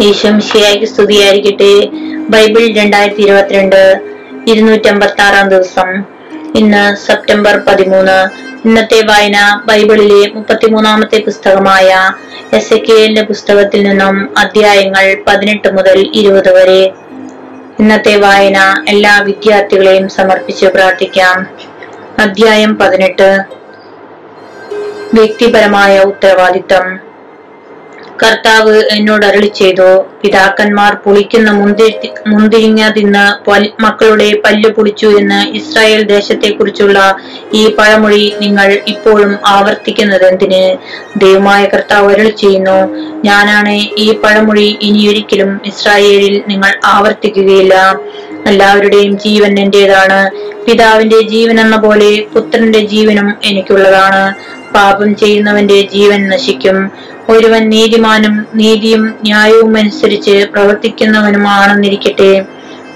ഈശംശിയായി സ്തുതിയായിരിക്കട്ടെ. ബൈബിൾ രണ്ടായിരത്തി ഇരുപത്തിരണ്ട് ഇരുന്നൂറ്റമ്പത്തി ആറാം ദിവസം. ഇന്ന് സെപ്റ്റംബർ പതിമൂന്ന്. ഇന്നത്തെ വായന ബൈബിളിലെ മുപ്പത്തിമൂന്നാമത്തെ പുസ്തകമായ എസ് എ കെലിന്റെ പുസ്തകത്തിൽ നിന്നും അധ്യായങ്ങൾ പതിനെട്ട് മുതൽ ഇരുപത് വരെ. ഇന്നത്തെ വായന എല്ലാ വിദ്യാർത്ഥികളെയും സമർപ്പിച്ച് പ്രാർത്ഥിക്കാം. അധ്യായം പതിനെട്ട്. വ്യക്തിപരമായ ഉത്തരവാദിത്തം. കർത്താവ് എന്നോട് അരുളി ചെയ്തു. പിതാക്കന്മാർ പുളിക്കുന്ന മുന്തിരി മുന്തിരിങ്ങ തിന്ന് മക്കളുടെ പല്ല് പുളിച്ചു എന്ന് ഇസ്രായേൽ ദേശത്തെക്കുറിച്ചുള്ള ഈ പഴമൊഴി നിങ്ങൾ ഇപ്പോഴും ആവർത്തിക്കുന്നത് എന്തിന്? ദൈവമായ കർത്താവ് അരുളി ചെയ്യുന്നു ഞാനാണ് ഈ പഴമൊഴി ഇനിയൊരിക്കലും ഇസ്രായേലിൽ നിങ്ങൾ ആവർത്തിക്കുകയില്ല. എല്ലാവരുടെയും ജീവൻ എന്റേതാണ്. പിതാവിന്റെ ജീവൻ എന്ന പോലെ പുത്രന്റെ ജീവനും എനിക്കുള്ളതാണ്. പാപം ചെയ്യുന്നവന്റെ ജീവൻ നശിക്കും. ഒരുവൻ നീതിമാനും നീതിയും ന്യായവും അനുസരിച്ച് പ്രവർത്തിക്കുന്നവനുമാണെന്നിരിക്കട്ടെ.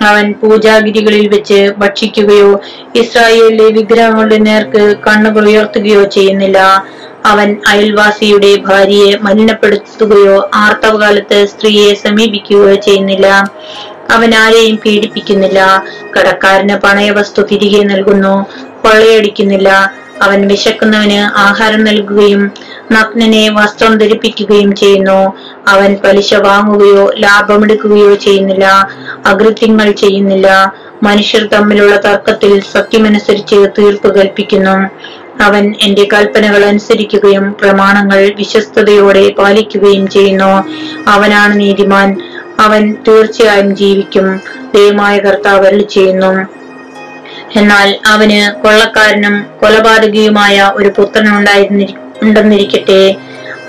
അവൻ പൂജാഗിരികളിൽ വെച്ച് ഭക്ഷിക്കുകയോ ഇസ്രായേലിലെ വിഗ്രഹങ്ങളുടെ നേർക്ക് കണ്ണുകൾ ഉയർത്തുകയോ ചെയ്യുന്നില്ല. അവൻ അയൽവാസിയുടെ ഭാര്യയെ മലിനപ്പെടുത്തുകയോ ആർത്തവകാലത്ത് സ്ത്രീയെ സമീപിക്കുകയോ ചെയ്യുന്നില്ല. അവൻ ആരെയും പീഡിപ്പിക്കുന്നില്ല. കടക്കാരന് പണയവസ്തു തിരികെ നൽകുന്നു. കൊള്ളയടിക്കുന്നില്ല. അവൻ വിശക്കുന്നവന് ആഹാരം നൽകുകയും നഗ്നനെ വസ്ത്രം ധരിപ്പിക്കുകയും ചെയ്യുന്നു. അവൻ പലിശ വാങ്ങുകയോ ലാഭമെടുക്കുകയോ ചെയ്യുന്നില്ല. അകൃത്യങ്ങൾ ചെയ്യുന്നില്ല. മനുഷ്യർ തമ്മിലുള്ള തർക്കത്തിൽ സത്യമനുസരിച്ച് തീർപ്പ് കൽപ്പിക്കുന്നു. അവൻ എന്റെ കൽപ്പനകൾ അനുസരിക്കുകയും പ്രമാണങ്ങൾ വിശ്വസ്തയോടെ പാലിക്കുകയും ചെയ്യുന്നു. അവനാണ് നീതിമാൻ. അവൻ തീർച്ചയായും ജീവിക്കും. ദയമായ കർത്താവ് ചെയ്യുന്നു എന്നാൽ അവന് കൊള്ളക്കാരനും കൊലപാതകിയുമായ ഒരു പുത്രൻ ഉണ്ടെന്നിരിക്കട്ടെ.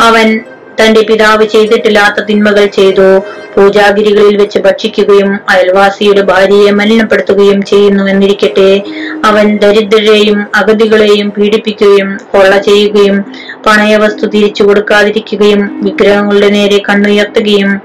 അവൻ തന്റെ പിതാവ് ചെയ്തിട്ടില്ലാത്ത തിന്മകൾ ചെയ്തു പൂജാഗിരികളിൽ വെച്ച് ഭക്ഷിക്കുകയും അയൽവാസിയുടെ ഭാര്യയെ മലിനപ്പെടുത്തുകയും ചെയ്യുന്നു എന്നിരിക്കട്ടെ. അവൻ ദരിദ്രരെയും അഗതികളെയും പീഡിപ്പിക്കുകയും കൊള്ള ചെയ്യുകയും പണയവസ്തു തിരിച്ചു കൊടുക്കാതിരിക്കുകയും വിഗ്രഹങ്ങളുടെ നേരെ കണ്ണുയർത്തുകയും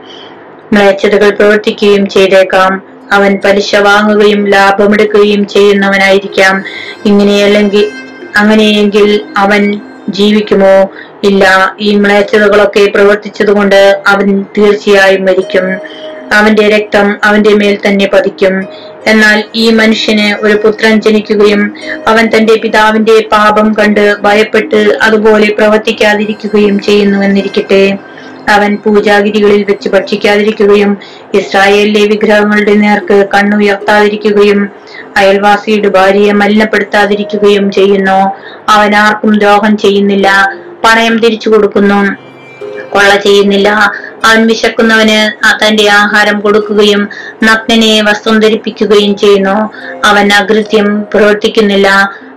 മ്ലേച്ഛതകൾ പ്രവർത്തിക്കുകയും ചെയ്തേക്കാം. അവൻ പലിശ വാങ്ങുകയും ലാഭമെടുക്കുകയും ചെയ്യുന്നവനായിരിക്കാം. ഇങ്ങനെയല്ലെങ്കിൽ അങ്ങനെയെങ്കിൽ അവൻ ജീവിക്കുമോ? ഇല്ല. ഈ മ്ലേച്ഛതകളൊക്കെ പ്രവർത്തിച്ചതുകൊണ്ട് അവൻ തീർച്ചയായും മരിക്കും. അവന്റെ രക്തം അവന്റെ മേൽ തന്നെ പതിക്കും. എന്നാൽ ഈ മനുഷ്യന് ഒരു പുത്രൻ ജനിക്കുകയും അവൻ തന്റെ പിതാവിന്റെ പാപം കണ്ട് ഭയപ്പെട്ട് അതുപോലെ പ്രവർത്തിക്കാതിരിക്കുകയും ചെയ്യുന്നുവെന്നിരിക്കട്ടെ അവൻ പൂജാഗിരികളിൽ വെച്ച് ഭക്ഷിക്കാതിരിക്കുകയും ഇസ്രായേലിലെ വിഗ്രഹങ്ങളുടെ നേർക്ക് കണ്ണുയർത്താതിരിക്കുകയും അയൽവാസിയുടെ ഭാര്യയെ മലിനപ്പെടുത്താതിരിക്കുകയും ചെയ്യുന്നു. അവൻ ആർക്കും ദ്രോഹം ചെയ്യുന്നില്ല. പണയം തിരിച്ചു കൊടുക്കുന്നു. കൊള്ള ചെയ്യുന്നില്ല. അവൻ വിശക്കുന്നവന് തന്റെ ആഹാരം കൊടുക്കുകയും നഗ്നനെ വസ്ത്രം ധരിപ്പിക്കുകയും ചെയ്യുന്നു. അവൻ അകൃത്യം പ്രവർത്തിക്കുന്നില്ല.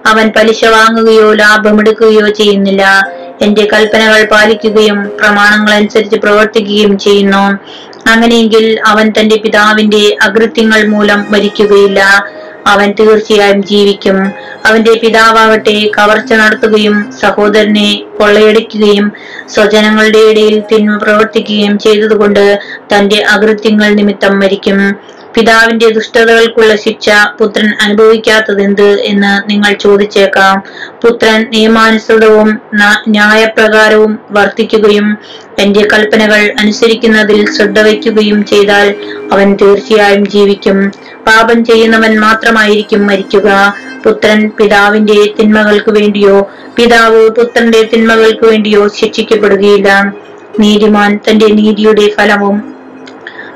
അവൻ പലിശ വാങ്ങുകയോ ലാഭമെടുക്കുകയോ ചെയ്യുന്നില്ല. എന്റെ കൽപ്പനകൾ പാലിക്കുകയും പ്രമാണങ്ങൾ അനുസരിച്ച് പ്രവർത്തിക്കുകയും ചെയ്യുന്നു. അങ്ങനെയെങ്കിൽ അവൻ തന്റെ പിതാവിന്റെ അകൃത്യങ്ങൾ മൂലം മരിക്കുകയില്ല. അവൻ തീർച്ചയായും ജീവിക്കും. അവന്റെ പിതാവാവട്ടെ കവർച്ച നടത്തുകയും സഹോദരനെ കൊള്ളയടിക്കുകയും സ്വജനങ്ങളുടെ ഇടയിൽ തിന്മ പ്രവർത്തിക്കുകയും ചെയ്തതുകൊണ്ട് തന്റെ അകൃത്യങ്ങൾ നിമിത്തം മരിക്കും. പിതാവിന്റെ ദുഷ്ടതകൾക്കുള്ള ശിക്ഷ പുത്രൻ അനുഭവിക്കാത്തതെന്ത് എന്ന് നിങ്ങൾ ചോദിച്ചേക്കാം. പുത്രൻ നിയമാനുസൃതവും ന്യായപ്രകാരവും വർത്തിക്കുകയും തന്റെ കൽപ്പനകൾ അനുസരിക്കുന്നതിൽ ശ്രദ്ധ വയ്ക്കുകയും ചെയ്താൽ അവൻ തീർച്ചയായും ജീവിക്കും. പാപം ചെയ്യുന്നവൻ മാത്രമായിരിക്കും മരിക്കുക. പുത്രൻ പിതാവിന്റെ തിന്മകൾക്ക് വേണ്ടിയോ പിതാവ് പുത്രന്റെ തിന്മകൾക്ക് വേണ്ടിയോ ശിക്ഷിക്കപ്പെടുകയില്ല. നീതിമാൻ തന്റെ നീതിയുടെ ഫലവും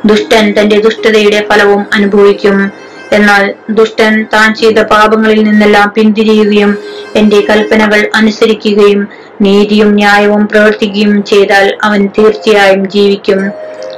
ദുഷ്ടൻ തന്റെ ദുഷ്ടതയുടെ ഫലവും അനുഭവിക്കും. എന്നാൽ ദുഷ്ടൻ താൻ ചെയ്ത പാപങ്ങളിൽ നിന്നെല്ലാം പിന്തിരിയുകയും എന്റെ കൽപ്പനകൾ അനുസരിക്കുകയും നീതിയും ന്യായവും പ്രവർത്തിക്കുകയും ചെയ്താൽ അവൻ തീർച്ചയായും ജീവിക്കും.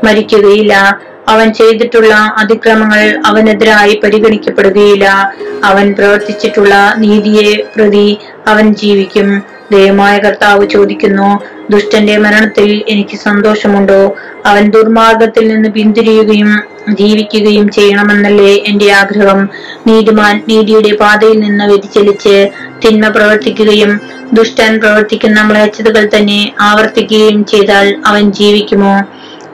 മരിക്കുകയില്ല. അവൻ ചെയ്തിട്ടുള്ള അതിക്രമങ്ങൾ അവനെതിരായി പരിഗണിക്കപ്പെടുകയില്ല. അവൻ പ്രവർത്തിച്ചിട്ടുള്ള നീതിയെ പ്രതി അവൻ ജീവിക്കും. ദൈവമായ കർത്താവ് ചോദിക്കുന്നു ദുഷ്ടന്റെ മരണത്തിൽ എനിക്ക് സന്തോഷമുണ്ടോ? അവൻ ദുർമാർഗത്തിൽ നിന്ന് പിന്തിരിയുകയും ജീവിക്കുകയും ചെയ്യണമെന്നല്ലേ എന്റെ ആഗ്രഹം. നീതിമാൻ നീതിയുടെ പാതയിൽ നിന്ന് വ്യതിചലിച്ച് തിന്മ പ്രവർത്തിക്കുകയും ദുഷ്ടൻ പ്രവർത്തിക്കുന്ന മ്ലേച്ഛതകൾ തന്നെ ആവർത്തിക്കുകയും ചെയ്താൽ അവൻ ജീവിക്കുമോ?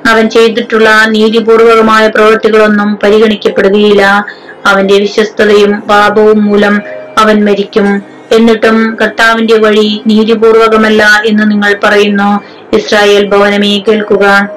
അവൻ ചെയ്തിട്ടുള്ള നീതിപൂർവകമായ പ്രവൃത്തികളൊന്നും പരിഗണിക്കപ്പെടുകയില്ല. അവന്റെ വിശ്വസ്തതയും പാപവും മൂലം അവൻ മരിക്കും. എന്നിട്ടും കർത്താവിന്റെ വഴി നീതിപൂർവകമല്ല എന്ന് നിങ്ങൾ പറയുന്നു. ഇസ്രായേൽ ഭവനമേ കേൾക്കുക.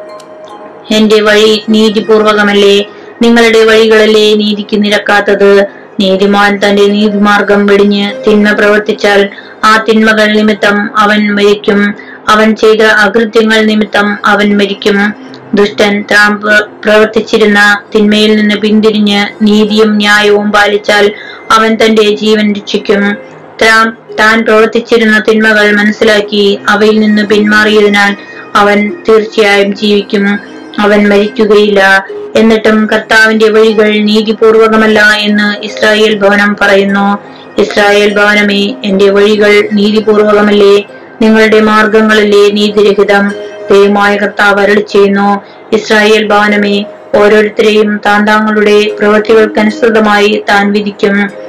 എന്റെ വഴി നീതിപൂർവകമല്ലേ? നിങ്ങളുടെ വഴികളല്ലേ നീതിക്ക് നിരക്കാത്തത്? നീതിമാൻ തന്റെ നീതിമാർഗം വെടിഞ്ഞ് തിന്മ പ്രവർത്തിച്ചാൽ ആ തിന്മകൾ നിമിത്തം അവൻ മരിക്കും. അവൻ ചെയ്ത അകൃത്യങ്ങൾ നിമിത്തം അവൻ മരിക്കും. ദുഷ്ടൻ താൻ പ്രവർത്തിച്ചിരുന്ന തിന്മയിൽ നിന്ന് പിന്തിരിഞ്ഞ് നീതിയും ന്യായവും പാലിച്ചാൽ അവൻ തന്റെ ജീവൻ രക്ഷിക്കും. താൻ താൻ പ്രവർത്തിച്ചിരുന്ന തിന്മകൾ മനസ്സിലാക്കി അവയിൽ നിന്ന് പിന്മാറിയതിനാൽ അവൻ തീർച്ചയായും ജീവിക്കും അവൻ മരിക്കുകയില്ല. എന്നിട്ടും കർത്താവിന്റെ വഴികൾ നീതിപൂർവകമല്ല എന്ന് ഇസ്രായേൽ ഭവനം പറയുന്നു. ഇസ്രായേൽ ഭവനമേ എന്റെ വഴികൾ നീതിപൂർവകമല്ലേ? നിങ്ങളുടെ മാർഗങ്ങളിലെ നീതിരഹിതം? ദൈവമായ കർത്താവ് അരളി ചെയ്യുന്നു. ഇസ്രായേൽ ഭവനമേ ഓരോരുത്തരെയും താൻ താങ്കളുടെ പ്രവൃത്തികൾക്കനുസൃതമായി താൻ വിധിക്കും.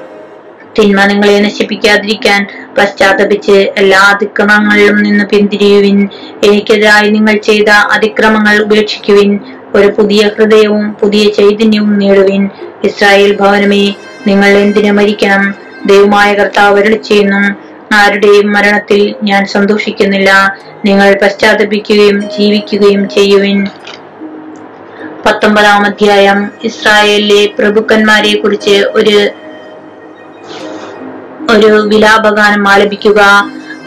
തിന്മ നിങ്ങളെ നശിപ്പിക്കാതിരിക്കാൻ പശ്ചാത്തപിച്ച് എല്ലാ അതിക്രമങ്ങളിലും നിന്ന് പിന്തിരിയുവിൻ. എനിക്കെതിരായി നിങ്ങൾ ചെയ്ത അതിക്രമങ്ങൾ ഉപേക്ഷിക്കുവിൻ. ഒരു പുതിയ ഹൃദയവും പുതിയ ചൈതന്യവും നേടുവിൻ. ഇസ്രായേൽ ഭവനമേ നിങ്ങൾ എന്തിനു മരിക്കണം? ദൈവമായ കർത്താവ് അരളി ചെയ്യുന്നു ആരുടെയും മരണത്തിൽ ഞാൻ സന്തോഷിക്കുന്നില്ല. നിങ്ങൾ പശ്ചാത്തപിക്കുകയും ജീവിക്കുകയും ചെയ്യുവിൻ. പത്തൊമ്പതാം അധ്യായം. ഇസ്രായേലിലെ പ്രഭുക്കന്മാരെ കുറിച്ച് ഒരു ഒരു വിലാപഗാനം ആലപിക്കുക.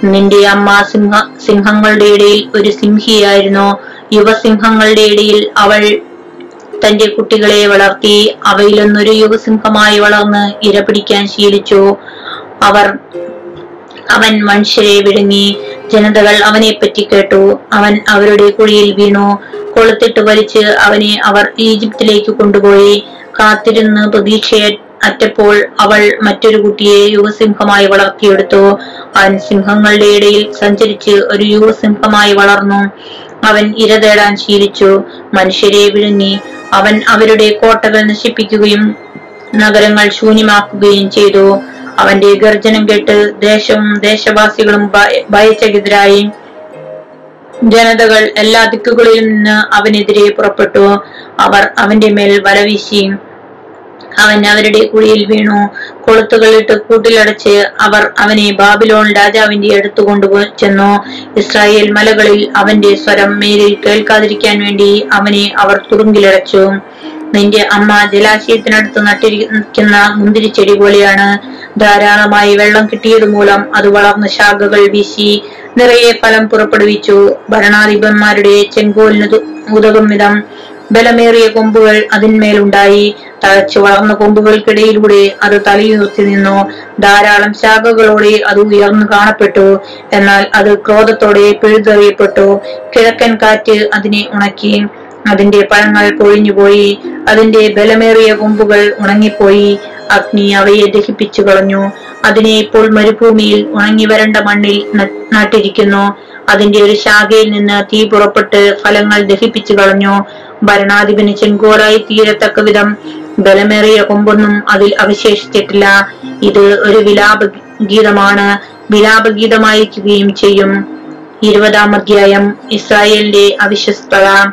നിന്റെ അമ്മ സിംഹ സിംഹങ്ങളുടെ ഇടയിൽ ഒരു സിംഹിയായിരുന്നു. യുവസിംഹങ്ങളുടെ ഇടയിൽ അവൾ തന്റെ കുട്ടികളെ വളർത്തി. അവയിലൊന്നൊരു യുവസിംഹമായി വളർന്ന് ഇര പിടിക്കാൻ ശീലിച്ചു. അവർ അവൻ മനുഷ്യരെ വിഴുങ്ങി. ജനതകൾ അവനെ പറ്റി കേട്ടു. അവൻ അവരുടെ കുഴിയിൽ വീണു. കൊളുത്തിട്ട് വലിച്ച് അവനെ അവർ ഈജിപ്തിലേക്ക് കൊണ്ടുപോയി. കാത്തിരുന്ന് പ്രതീക്ഷയെ അറ്റപ്പോൾ അവൾ മറ്റൊരു കുട്ടിയെ യുവസിംഹമായി വളർത്തിയെടുത്തു. അവൻ സിംഹങ്ങളുടെ ഇടയിൽ സഞ്ചരിച്ച് ഒരു യുവസിംഹമായി വളർന്നു. അവൻ ഇര തേടാൻ ശീലിച്ചു. മനുഷ്യരെ വിഴുങ്ങി. അവൻ അവരുടെ കോട്ടകൾ നശിപ്പിക്കുകയും നഗരങ്ങൾ ശൂന്യമാക്കുകയും ചെയ്തു. അവന്റെ ഗർജനം കേട്ട് ദേശവും ദേശവാസികളും ഭയ- ഭയചകിതരായി. ജനതകൾ എല്ലാ ദിക്കുകളിലും നിന്ന് അവനെതിരെ പുറപ്പെട്ടു. അവർ അവന്റെ മേൽ വലവീശി. അവൻ അവരുടെ കുഴിയിൽ വീണു. കൊളുത്തുകളിട്ട് കൂട്ടിലടച്ച് അവർ അവനെ ബാബിലോൺ രാജാവിന്റെ അടുത്ത് കൊണ്ടുപോയി ചെന്നു. ഇസ്രായേൽ മലകളിൽ അവന്റെ സ്വരം മേലിൽ കേൾക്കാതിരിക്കാൻ വേണ്ടി അവനെ അവർ തുറുങ്കിലടച്ചു. നിന്റെ അമ്മ ജലാശയത്തിനടുത്ത് നട്ടിരിക്കുന്ന മുന്തിരിച്ചെടി പോലെയാണ്. ധാരാളമായി വെള്ളം കിട്ടിയത് മൂലം അത് വളർന്ന ശാഖകൾ വീശി നിറയെ ഫലം പുറപ്പെടുവിച്ചു. ഭരണാധിപന്മാരുടെ ചെങ്കോലിന് ഉതകും വിധം ബലമേറിയ കൊമ്പുകൾ അതിന്മേലുണ്ടായി. തഴച്ചു വളർന്ന കൊമ്പുകൾക്കിടയിലൂടെ അത് തലയുയർത്തി നിന്നു. ധാരാളം ശാഖകളോടെ അത് ഉയർന്നു കാണപ്പെട്ടു. എന്നാൽ അത് ക്രോധത്തോടെ പിഴുതെറിയപ്പെട്ടു. കിഴക്കൻ കാറ്റ് അതിനെ ഉണക്കി. അതിന്റെ പഴങ്ങൾ പൊഴിഞ്ഞുപോയി അതിന്റെ ബലമേറിയ കൊമ്പുകൾ ഉണങ്ങിപ്പോയി. അഗ്നി അവയെ ദഹിപ്പിച്ചു കളഞ്ഞു. അതിനെ ഇപ്പോൾ മരുഭൂമിയിൽ ഉണങ്ങി വരണ്ട മണ്ണിൽ നാട്ടിരിക്കുന്നു. അതിന്റെ ഒരു ശാഖയിൽ നിന്ന് തീ പുറപ്പെട്ട് ഫലങ്ങൾ ദഹിപ്പിച്ചു കളഞ്ഞു. ഭരണാധിപന് ചെങ്കോറായി തീരത്തക്ക വിധം ബലമേറിയ കൊമ്പൊന്നും അതിൽ അവശേഷിച്ചിട്ടില്ല. ഇത് ഒരു വിലാപ ഗീതമാണ് വിലാപഗീതമായിരിക്കുകയും ചെയ്യും. ഇരുപതാം അധ്യായം ഇസ്രായേലിന്റെ അവിശ്വസ്തത.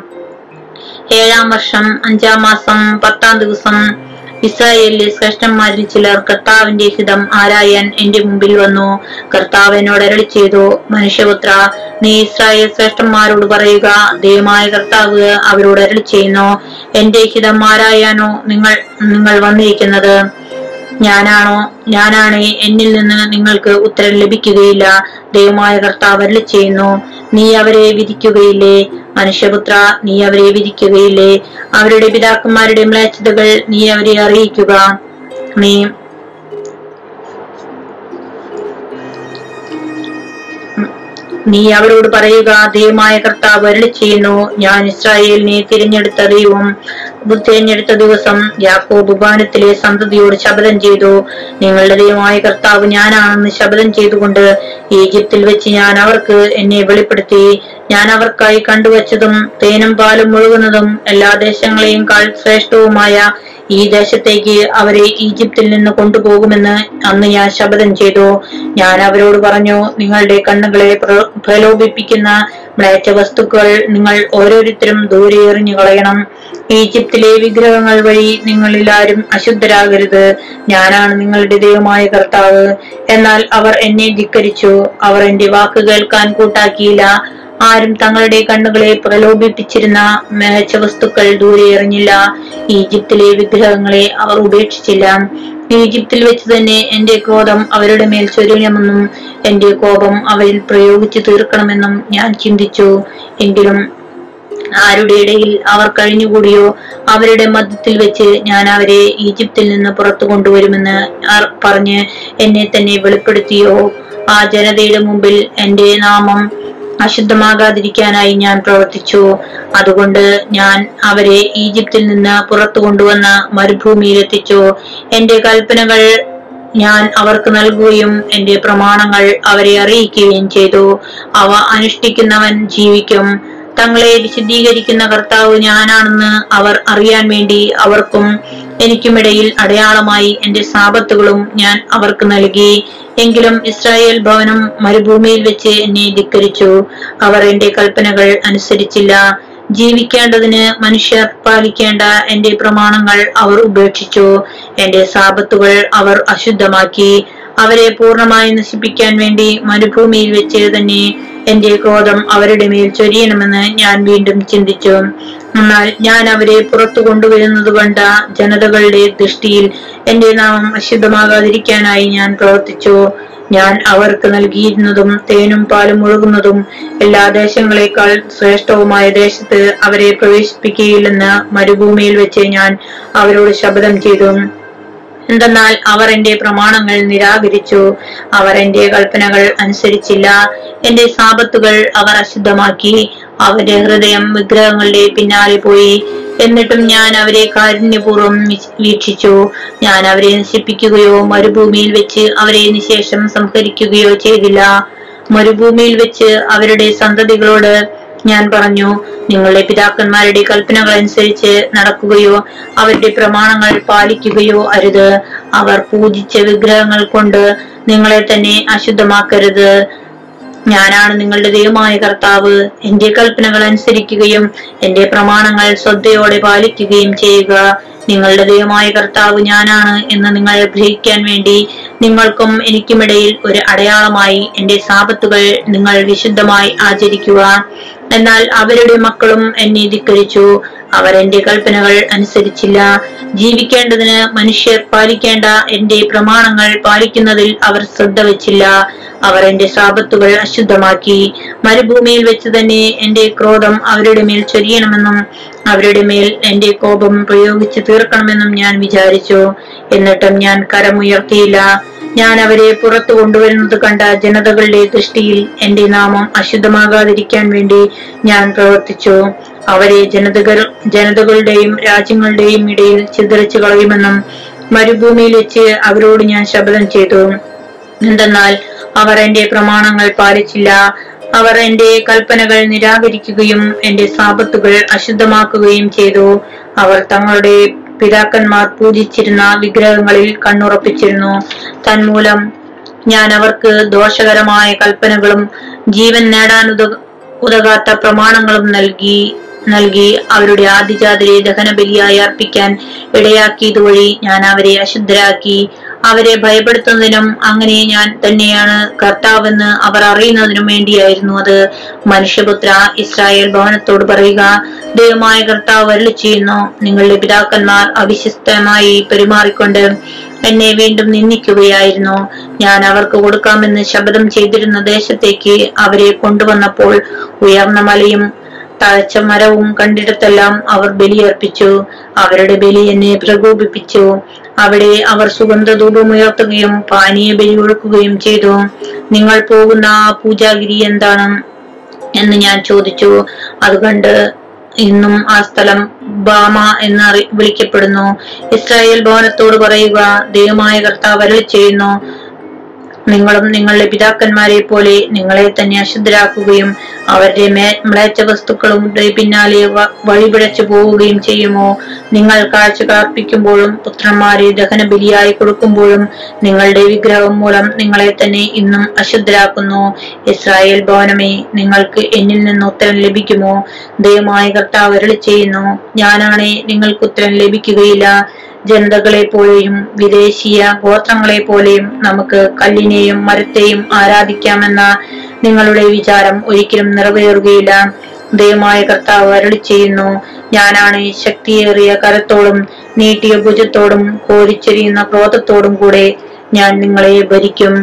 ഏഴാം വർഷം അഞ്ചാം മാസം പത്താം ദിവസം ഇസ്രായേലിലെ ശ്രേഷ്ഠന്മാരിൽ ചിലർ കർത്താവിന്റെ ഹിതം ആരായാൻ എന്റെ മുമ്പിൽ വന്നു. കർത്താവ് എന്നോട് അരളി ചെയ്തു മനുഷ്യപുത്ര നീ ഇസ്രായേൽ ശ്രേഷ്ഠന്മാരോട് പറയുക. ദൈവമായ കർത്താവ് അവരോട് അരളി ചെയ്യുന്നു. എന്റെ ഹിതം ആരായാനോ നിങ്ങൾ നിങ്ങൾ വന്നിരിക്കുന്നത്? ഞാനാണോ? ഞാനാണ് എന്നിൽ നിന്ന് നിങ്ങൾക്ക് ഉത്തരം ലഭിക്കുകയില്ല. ദൈവമായ കർത്താവ് അരുളി ചെയ്യുന്നു. നീ അവരെ വിധിക്കുകയില്ലേ? മനുഷ്യപുത്ര നീ അവരെ വിധിക്കുകയില്ലേ? അവരുടെ പിതാക്കന്മാരുടെ മ്ലേച്ഛതകൾ നീ അവരെ അറിയിക്കുക. നീ നീ അവരോട് പറയുക ദൈവമായ കർത്താവ് അരുളി ചെയ്യുന്നു. ഞാൻ ഇസ്രായേലിനെ തിരഞ്ഞെടുത്ത ദൈവം. തിരഞ്ഞെടുത്ത ദിവസം യാക്കോബ് ഉപാനത്തിലെ സന്തതിയോട് ശപഥം ചെയ്തു. നിങ്ങളുടെ ദൈവമായ കർത്താവ് ഞാനാണെന്ന് ശപഥം ചെയ്തുകൊണ്ട് ഈജിപ്തിൽ വെച്ച് ഞാൻ അവർക്ക് എന്നെ വെളിപ്പെടുത്തി. ഞാൻ അവർക്കായി കണ്ടുവച്ചതും തേനും പാലും മുഴുകുന്നതും എല്ലാ ദേശങ്ങളെയും കാൾ ശ്രേഷ്ഠവുമായ ഈ ദേശത്തേക്ക് അവരെ ഈജിപ്തിൽ നിന്ന് കൊണ്ടുപോകുമെന്ന് അന്ന് ഞാൻ ശപഥം ചെയ്തു. ഞാൻ അവരോട് പറഞ്ഞു നിങ്ങളുടെ കണ്ണുകളെ പ്രലോഭിപ്പിക്കുന്ന മ്ലേച്ഛ വസ്തുക്കൾ നിങ്ങൾ ഓരോരുത്തരും ദൂരെ എറിഞ്ഞു കളയണം ഈജിപ്തിലെ വിഗ്രഹങ്ങൾ വഴി നിങ്ങളിൽ ആരും അശുദ്ധരാകരുത്. ഞാനാണ് നിങ്ങളുടെ ദൈവമായ കർത്താവ്. എന്നാൽ അവർ എന്നെ ധിക്കരിച്ചു. അവർ എന്റെ വാക്ക് കേൾക്കാൻ കൂട്ടാക്കിയില്ല. ആരും തങ്ങളുടെ കണ്ണുകളെ പ്രലോഭിപ്പിച്ചിരുന്ന മേച്ച വസ്തുക്കൾ ദൂരെ എറിഞ്ഞില്ല. ഈജിപ്തിലെ വിഗ്രഹങ്ങളെ അവർ ഉപേക്ഷിച്ചില്ല. ഈജിപ്തിൽ വെച്ച് തന്നെ എന്റെ ക്രോധം അവരുടെ മേൽ ചൊരിയണമെന്നും എന്റെ കോപം അവരിൽ പ്രയോഗിച്ചു തീർക്കണമെന്നും ഞാൻ ചിന്തിച്ചു. എങ്കിലും ആരുടെ ഇടയിൽ അവർ കഴിഞ്ഞുകൂടിയോ? അവരുടെ മധ്യത്തിൽ വെച്ച് ഞാൻ അവരെ ഈജിപ്തിൽ നിന്ന് പുറത്തു കൊണ്ടുവരുമെന്ന് പറഞ്ഞ് എന്നെ തന്നെ വെളിപ്പെടുത്തിയോ? ആ ജനതയുടെ മുമ്പിൽ എന്റെ നാമം അശുദ്ധമാകാതിരിക്കാനായി ഞാൻ പ്രവർത്തിച്ചു. അതുകൊണ്ട് ഞാൻ അവരെ ഈജിപ്തിൽ നിന്ന് പുറത്തു കൊണ്ടുവന്ന മരുഭൂമിയിലെത്തിച്ചു എന്റെ കൽപ്പനകൾ ഞാൻ അവർക്ക് നൽകുകയും എന്റെ പ്രമാണങ്ങൾ അവരെ അറിയിക്കുകയും ചെയ്തു. അവ അനുഷ്ഠിക്കുന്നവൻ ജീവിക്കും. തങ്ങളെ വിശദീകരിക്കുന്ന കർത്താവ് ഞാനാണെന്ന് അവർ അറിയാൻ വേണ്ടി അവർക്കും എനിക്കുമിടയിൽ അടയാളമായി എന്റെ സാപത്തുകളും ഞാൻ അവർക്ക് നൽകി. എങ്കിലും ഇസ്രായേൽ ഭവനം മരുഭൂമിയിൽ വെച്ച് എന്നെ ധിക്കരിച്ചു. അവർ എന്റെ കൽപ്പനകൾ അനുസരിച്ചില്ല. ജീവിക്കേണ്ടതിന് മനുഷ്യർ പാലിക്കേണ്ട എന്റെ പ്രമാണങ്ങൾ അവർ ഉപേക്ഷിച്ചു. എന്റെ സാപത്തുകൾ അവർ അശുദ്ധമാക്കി. അവരെ പൂർണമായി നശിപ്പിക്കാൻ വേണ്ടി മരുഭൂമിയിൽ വെച്ച് തന്നെ എന്റെ ക്രോധം അവരുടെ മേൽ ചൊരിയണമെന്ന് ഞാൻ വീണ്ടും ചിന്തിച്ചു. എന്നാൽ ഞാൻ അവരെ പുറത്തു കൊണ്ടുവരുന്നത് കണ്ട ജനതകളുടെ ദൃഷ്ടിയിൽ എന്റെ നാമം അശുദ്ധമാകാതിരിക്കാനായി ഞാൻ പ്രവർത്തിച്ചു. ഞാൻ അവർക്ക് നൽകിയിരുന്നതും തേനും പാലും ഒഴുകുന്നതും എല്ലാ ദേശങ്ങളെക്കാൾ ശ്രേഷ്ഠവുമായ ദേശത്ത് അവരെ പ്രവേശിപ്പിക്കുകയില്ലെന്ന് മരുഭൂമിയിൽ വെച്ച് ഞാൻ അവരോട് ശപഥം ചെയ്തു. എന്തെന്നാൽ അവർ എന്റെ പ്രമാണങ്ങൾ നിരാകരിച്ചു. അവർ എന്റെ കൽപ്പനകൾ അനുസരിച്ചില്ല. എന്റെ സാപത്തുകൾ അവർ അശുദ്ധമാക്കി. അവരുടെ ഹൃദയം വിഗ്രഹങ്ങളുടെ പിന്നാലെ പോയി. എന്നിട്ടും ഞാൻ അവരെ കാരുണ്യപൂർവം വീക്ഷിച്ചു. ഞാൻ അവരെ നശിപ്പിക്കുകയോ മരുഭൂമിയിൽ വെച്ച് അവരെ നിശേഷം സംഹരിക്കുകയോ ചെയ്തില്ല. മരുഭൂമിയിൽ വെച്ച് അവരുടെ സന്തതികളോട് ഞാൻ പറഞ്ഞു നിങ്ങളുടെ പിതാക്കന്മാരുടെ കൽപ്പനകൾ അനുസരിച്ച് നടക്കുകയോ അവരുടെ പ്രമാണങ്ങൾ പാലിക്കുകയോ അരുത്. അവർ പൂജിച്ച വിഗ്രഹങ്ങൾ കൊണ്ട് നിങ്ങളെ തന്നെ അശുദ്ധമാക്കരുത്. ഞാനാണ് നിങ്ങളുടെ ദൈവമായ കർത്താവ്. എന്റെ കൽപ്പനകൾ അനുസരിക്കുകയും എന്റെ പ്രമാണങ്ങൾ ശ്രദ്ധയോടെ പാലിക്കുകയും ചെയ്യുക. നിങ്ങളുടെ ദൈവമായ കർത്താവ് ഞാനാണ് എന്ന് നിങ്ങൾ ഗ്രഹിക്കാൻ വേണ്ടി നിങ്ങൾക്കും എനിക്കുമിടയിൽ ഒരു അടയാളമായി എന്റെ സാപത്തുകൾ നിങ്ങൾ വിശുദ്ധമായി ആചരിക്കുക. എന്നാൽ അവരുടെ മക്കളും എന്നെ ധിക്കരിച്ചു. അവർ എന്റെ കൽപ്പനകൾ അനുസരിച്ചില്ല. ജീവിക്കേണ്ടതിന് മനുഷ്യർ പാലിക്കേണ്ട എന്റെ പ്രമാണങ്ങൾ പാലിക്കുന്നതിൽ അവർ ശ്രദ്ധ വച്ചില്ല. അവർ എന്റെ ശാപത്തുകൾ അശുദ്ധമാക്കി. മരുഭൂമിയിൽ വെച്ച് തന്നെ എന്റെ ക്രോധം അവരുടെ മേൽ ചൊരിയണമെന്നും അവരുടെ മേൽ എന്റെ കോപം പ്രയോഗിച്ച് തീർക്കണമെന്നും ഞാൻ വിചാരിച്ചു. എന്നിട്ടും ഞാൻ കരമുയർത്തിയില്ല. ഞാൻ അവരെ പുറത്തു കൊണ്ടുവരുന്നത് കണ്ട ജനതകളുടെ ദൃഷ്ടിയിൽ എന്റെ നാമം അശുദ്ധമാകാതിരിക്കാൻ വേണ്ടി ഞാൻ പ്രവർത്തിച്ചു. അവരെ ജനതകൾ ജനതകളുടെയും രാജ്യങ്ങളുടെയും ഇടയിൽ ചിതറിച്ചു കളയുമെന്നും മരുഭൂമിയിൽ വെച്ച് അവരോട് ഞാൻ ശപഥം ചെയ്തു. എന്തെന്നാൽ അവർ എന്റെ പ്രമാണങ്ങൾ പാലിച്ചില്ല. അവർ എന്റെ കൽപ്പനകൾ നിരാകരിക്കുകയും എന്റെ സാപത്തുകൾ അശുദ്ധമാക്കുകയും ചെയ്തു. അവർ തങ്ങളുടെ പിതാക്കന്മാർ പൂജിച്ചിരുന്ന വിഗ്രഹങ്ങളിൽ കണ്ണുറപ്പിച്ചിരുന്നു. തന്മൂലം ഞാൻ അവർക്ക് ദോഷകരമായ കൽപ്പനകളും ജീവൻ നേടാൻ ഉതകാത്ത പ്രമാണങ്ങളും നൽകി നൽകി അവരുടെ ആദിജാതരെ ദഹനബലിയായി അർപ്പിക്കാൻ ഇടയാക്കിയതുവഴി ഞാൻ അവരെ അശുദ്ധരാക്കി. അവരെ ഭയപ്പെടുത്തുന്നതിനും അങ്ങനെ ഞാൻ തന്നെയാണ് കർത്താവെന്ന് അവർ അറിയുന്നതിനും വേണ്ടിയായിരുന്നു അത്. മനുഷ്യപുത്ര ഇസ്രായേൽ ഭവനത്തോട് പറയുക ദൈവമായ കർത്താവ് വരളി ചെയ്യുന്നു നിങ്ങളുടെ പിതാക്കന്മാർ അവിശ്വസ്തമായി പെരുമാറിക്കൊണ്ട് എന്നെ വീണ്ടും നിന്ദിക്കുകയായിരുന്നു. ഞാൻ അവർക്ക് കൊടുക്കാമെന്ന് ശപഥം ചെയ്തിരുന്ന ദേശത്തേക്ക് അവരെ കൊണ്ടുവന്നപ്പോൾ ഉയർന്ന മലയും തഴച്ച മരവും കണ്ടിടത്തെല്ലാം അവർ ബലിയർപ്പിച്ചു. അവരുടെ ബലി എന്നെ പ്രകോപിപ്പിച്ചു. അവിടെ അവർ ഉയർത്തുകയും പാനീയ ബലി ഒഴുക്കുകയും ചെയ്തു. നിങ്ങൾ പോകുന്ന ആ പൂജാഗിരി എന്താണ്? എന്ന് ഞാൻ ചോദിച്ചു. അതുകണ്ട് ഇന്നും ആ സ്ഥലം ബാമ എന്ന് വിളിക്കപ്പെടുന്നു. ഇസ്രായേൽ ഭവനത്തോട് പറയുക ദൈവമായ കർത്താവ് അരളി ചെയ്യുന്നു നിങ്ങളും നിങ്ങളുടെ പിതാക്കന്മാരെ പോലെ നിങ്ങളെ തന്നെ അശുദ്ധരാക്കുകയും അവരുടെ മ്ലേച്ച മ്ലേച്ഛ വസ്തുക്കളുടെ പിന്നാലെ വഴിപിടച്ചു പോവുകയും ചെയ്യുമോ? നിങ്ങൾ കാഴ്ച കാർപ്പിക്കുമ്പോഴും പുത്രന്മാരെ ദഹന ബലിയായി കൊടുക്കുമ്പോഴും നിങ്ങളുടെ വിഗ്രഹം മൂലം നിങ്ങളെ തന്നെ ഇന്നും അശുദ്ധരാക്കുന്നു. ഇസ്രായേൽ ഭവനമേ നിങ്ങൾക്ക് എന്നിൽ നിന്ന് ഉത്തരം ലഭിക്കുമോ? ദയമായ കർത്താവ് അരളി ചെയ്യുന്നു ഞാനാണേ നിങ്ങൾക്ക് ഉത്തരം ലഭിക്കുകയില്ല. ജനതകളെ പോലെയും വിദേശീയ ഗോത്രങ്ങളെ പോലെയും നമുക്ക് കല്ലിനെയും മരത്തെയും ആരാധിക്കാമെന്ന നിങ്ങളുടെ വിചാരം ഒരിക്കലും നിറവേറുകയില്ല. ദയമായ കർത്താവ് അരളി ചെയ്യുന്നു ഞാനാണ് ശക്തിയേറിയ കരത്തോടും നീട്ടിയ ഭുജത്തോടും കോരിച്ചെരിയുന്ന ക്രോധത്തോടും കൂടെ ഞാൻ നിങ്ങളെ ഭരിക്കും.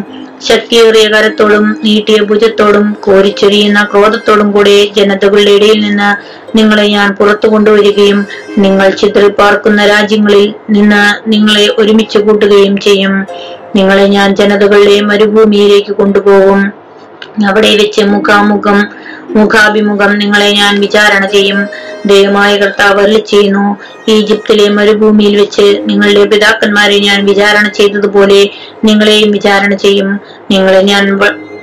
ശക്തിയേറിയ കരത്തോടും നീട്ടിയ ഭുജത്തോടും കോരിച്ചൊരിയുന്ന ക്രോധത്തോടും കൂടെ ജനതകളുടെ ഇടയിൽ നിന്ന് നിങ്ങളെ ഞാൻ പുറത്തു കൊണ്ടുവരികയും നിങ്ങൾ ചിതറിപ്പാർക്കുന്ന രാജ്യങ്ങളിൽ നിന്ന് നിങ്ങളെ ഒരുമിച്ച് കൂട്ടുകയും ചെയ്യും. നിങ്ങളെ ഞാൻ ജനതകളുടെ മരുഭൂമിയിലേക്ക് കൊണ്ടുപോകും. അവിടെ വെച്ച് മുഖാമുഖം മുഖാഭിമുഖം നിങ്ങളെ ഞാൻ വിചാരണ ചെയ്യും. ദൈവമായ കർത്താവ് അരുളി ചെയ്യുന്നു. ഈജിപ്തിലെ മരുഭൂമിയിൽ വെച്ച് നിങ്ങളുടെ പിതാക്കന്മാരെ ഞാൻ വിചാരണ ചെയ്തതുപോലെ നിങ്ങളെയും വിചാരണ ചെയ്യും. നിങ്ങളെ ഞാൻ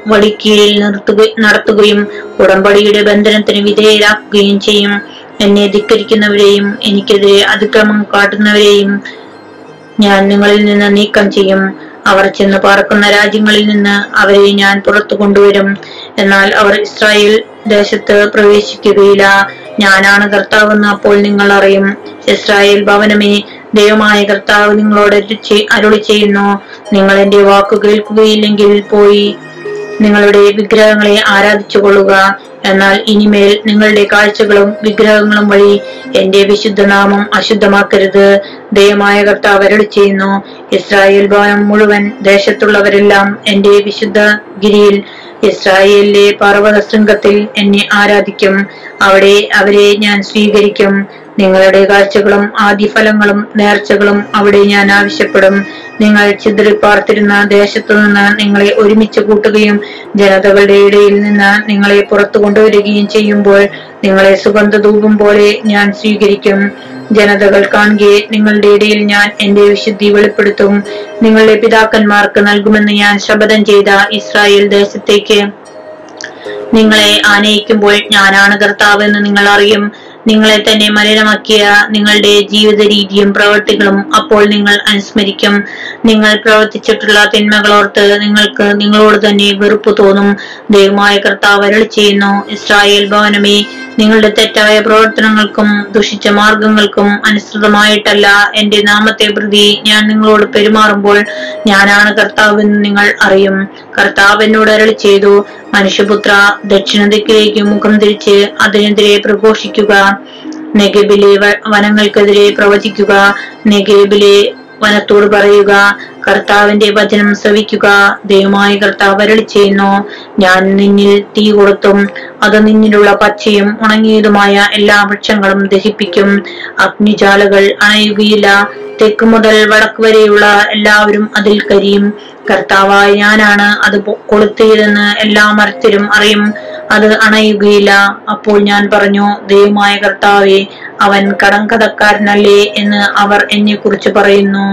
വടിക്കീഴിൽ നിർത്തുക നടത്തുകയും ഉടമ്പടിയുടെ ബന്ധനത്തിന് വിധേയരാക്കുകയും ചെയ്യും. എന്നെ ധിക്കരിക്കുന്നവരെയും എനിക്കെതിരെ അതിക്രമം കാട്ടുന്നവരെയും ഞാൻ നിങ്ങളിൽ നിന്ന് നീക്കം ചെയ്യും. അവർ ചെന്ന് പാർക്കുന്ന രാജ്യങ്ങളിൽ നിന്ന് അവരെ ഞാൻ പുറത്തു കൊണ്ടുവരും. എന്നാൽ അവർ ഇസ്രായേൽ ദേശത്ത് പ്രവേശിക്കുകയില്ല. ഞാനാണ് കർത്താവെന്ന് അപ്പോൾ നിങ്ങൾ അറിയും. ഇസ്രായേൽ ഭവനമേ ദൈവമായ കർത്താവ് നിങ്ങളോട് അരുളി ചെയ്യുന്നു. നിങ്ങൾ എന്റെ വാക്ക് കേൾക്കുകയില്ലെങ്കിൽ പോയി. നിങ്ങളുടെ വിഗ്രഹങ്ങളെ ആരാധിച്ചുകൊള്ളുക. എന്നാൽ ഇനിമേൽ നിങ്ങളുടെ കാഴ്ചകളും വിഗ്രഹങ്ങളും വഴി എന്റെ വിശുദ്ധനാമം അശുദ്ധമാക്കരുത്. ദയമായ കർത്താവ് അരളി ചെയ്യുന്നു ഇസ്രായേൽ ഭവനം മുഴുവൻ ദേശത്തുള്ളവരെല്ലാം എന്റെ വിശുദ്ധ ഗിരിയിൽ ഇസ്രായേലിലെ പർവത ശൃംഗത്തിൽ എന്നെ ആരാധിക്കും. അവിടെ അവരെ ഞാൻ സ്വീകരിക്കും. നിങ്ങളുടെ കാഴ്ചകളും ആദിഫലങ്ങളും നേർച്ചകളും അവിടെ ഞാൻ ആവശ്യപ്പെടും. നിങ്ങൾ ചിതറിപ്പാർത്തിരുന്ന ദേശത്തു നിന്ന് നിങ്ങളെ ഒരുമിച്ച് കൂട്ടുകയും ജനതകളുടെ ഇടയിൽ നിന്ന് നിങ്ങളെ പുറത്തു കൊണ്ടുവരികയും ചെയ്യുമ്പോൾ നിങ്ങളെ സുഗന്ധധൂപം പോലെ ഞാൻ സ്വീകരിക്കും. ജനതകൾ കാണുകയെ നിങ്ങളുടെ ഇടയിൽ ഞാൻ എന്റെ വിശുദ്ധി വെളിപ്പെടുത്തും. നിങ്ങളുടെ പിതാക്കന്മാർക്ക് നൽകുമെന്ന് ഞാൻ ശപഥം ചെയ്ത ഇസ്രായേൽ ദേശത്തേക്ക് നിങ്ങളെ ആനയിക്കുമ്പോൾ ഞാനാണ് കർത്താവ് എന്ന് നിങ്ങൾ അറിയും. നിങ്ങളെ തന്നെ മലിനമാക്കിയ നിങ്ങളുടെ ജീവിത രീതിയും പ്രവൃത്തികളും അപ്പോൾ നിങ്ങൾ അനുസ്മരിക്കും. നിങ്ങൾ പ്രവർത്തിച്ചിട്ടുള്ള തിന്മകളോർത്ത് നിങ്ങൾക്ക് നിങ്ങളോട് തന്നെ വെറുപ്പ് തോന്നും. ദൈവമായ കർത്താവ് അരളി ചെയ്യുന്നു ഇസ്രായേൽ ഭവനമേ നിങ്ങളുടെ തെറ്റായ പ്രവർത്തനങ്ങൾക്കും ദുഷിച്ച മാർഗങ്ങൾക്കും അനുസൃതമായിട്ടല്ല എന്റെ നാമത്തെ പ്രതി. ഞാൻ നിങ്ങളോട് പെരുമാറുമ്പോൾ ഞാനാണ് കർത്താവ് എന്ന് നിങ്ങൾ അറിയും. കർത്താവ് എന്നോട് അരളി ചെയ്തു മനുഷ്യപുത്ര ദക്ഷിണ ദിക്കിലേക്ക് മുഖം തിരിച്ച് അതിനെതിരെ പ്രഘോഷിക്കുക. നെഗബിലെ വനങ്ങൾക്കെതിരെ പ്രവചിക്കുക. നെഗേബിലെ വനത്തോട് പറയുക കർത്താവിന്റെ വചനം ശ്രവിക്കുക. ദൈവമായ കർത്താവ് അരളി ചെയ്യുന്നു. ഞാൻ നിന്നിൽ തീ കൊടുത്തും അത് നിന്നിലുള്ള പച്ചയും ഉണങ്ങിയതുമായ എല്ലാ വൃക്ഷങ്ങളും ദഹിപ്പിക്കും. അഗ്നിജാലകൾ അണയുകയില്ല. തെക്ക് മുതൽ വടക്ക് വരെയുള്ള എല്ലാവരും അതിൽ കരിയും. കർത്താവായ ഞാനാണ് അത് കൊളുത്തിയതെന്ന് എല്ലാ മരത്തിലും അറിയും. അത് അണയുകയില്ല. അപ്പോൾ ഞാൻ പറഞ്ഞു ദൈവമായ കർത്താവെ അവൻ കടങ്കഥക്കാരനല്ലേ എന്ന് അവർ എന്നെ കുറിച്ച് പറയുന്നു.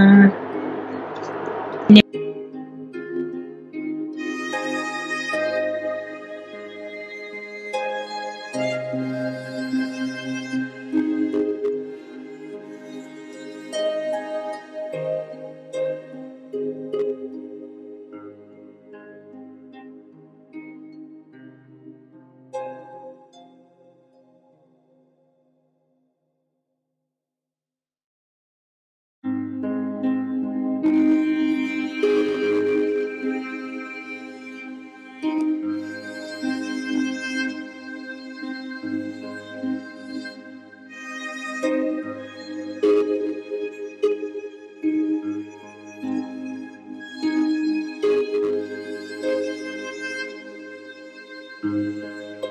Música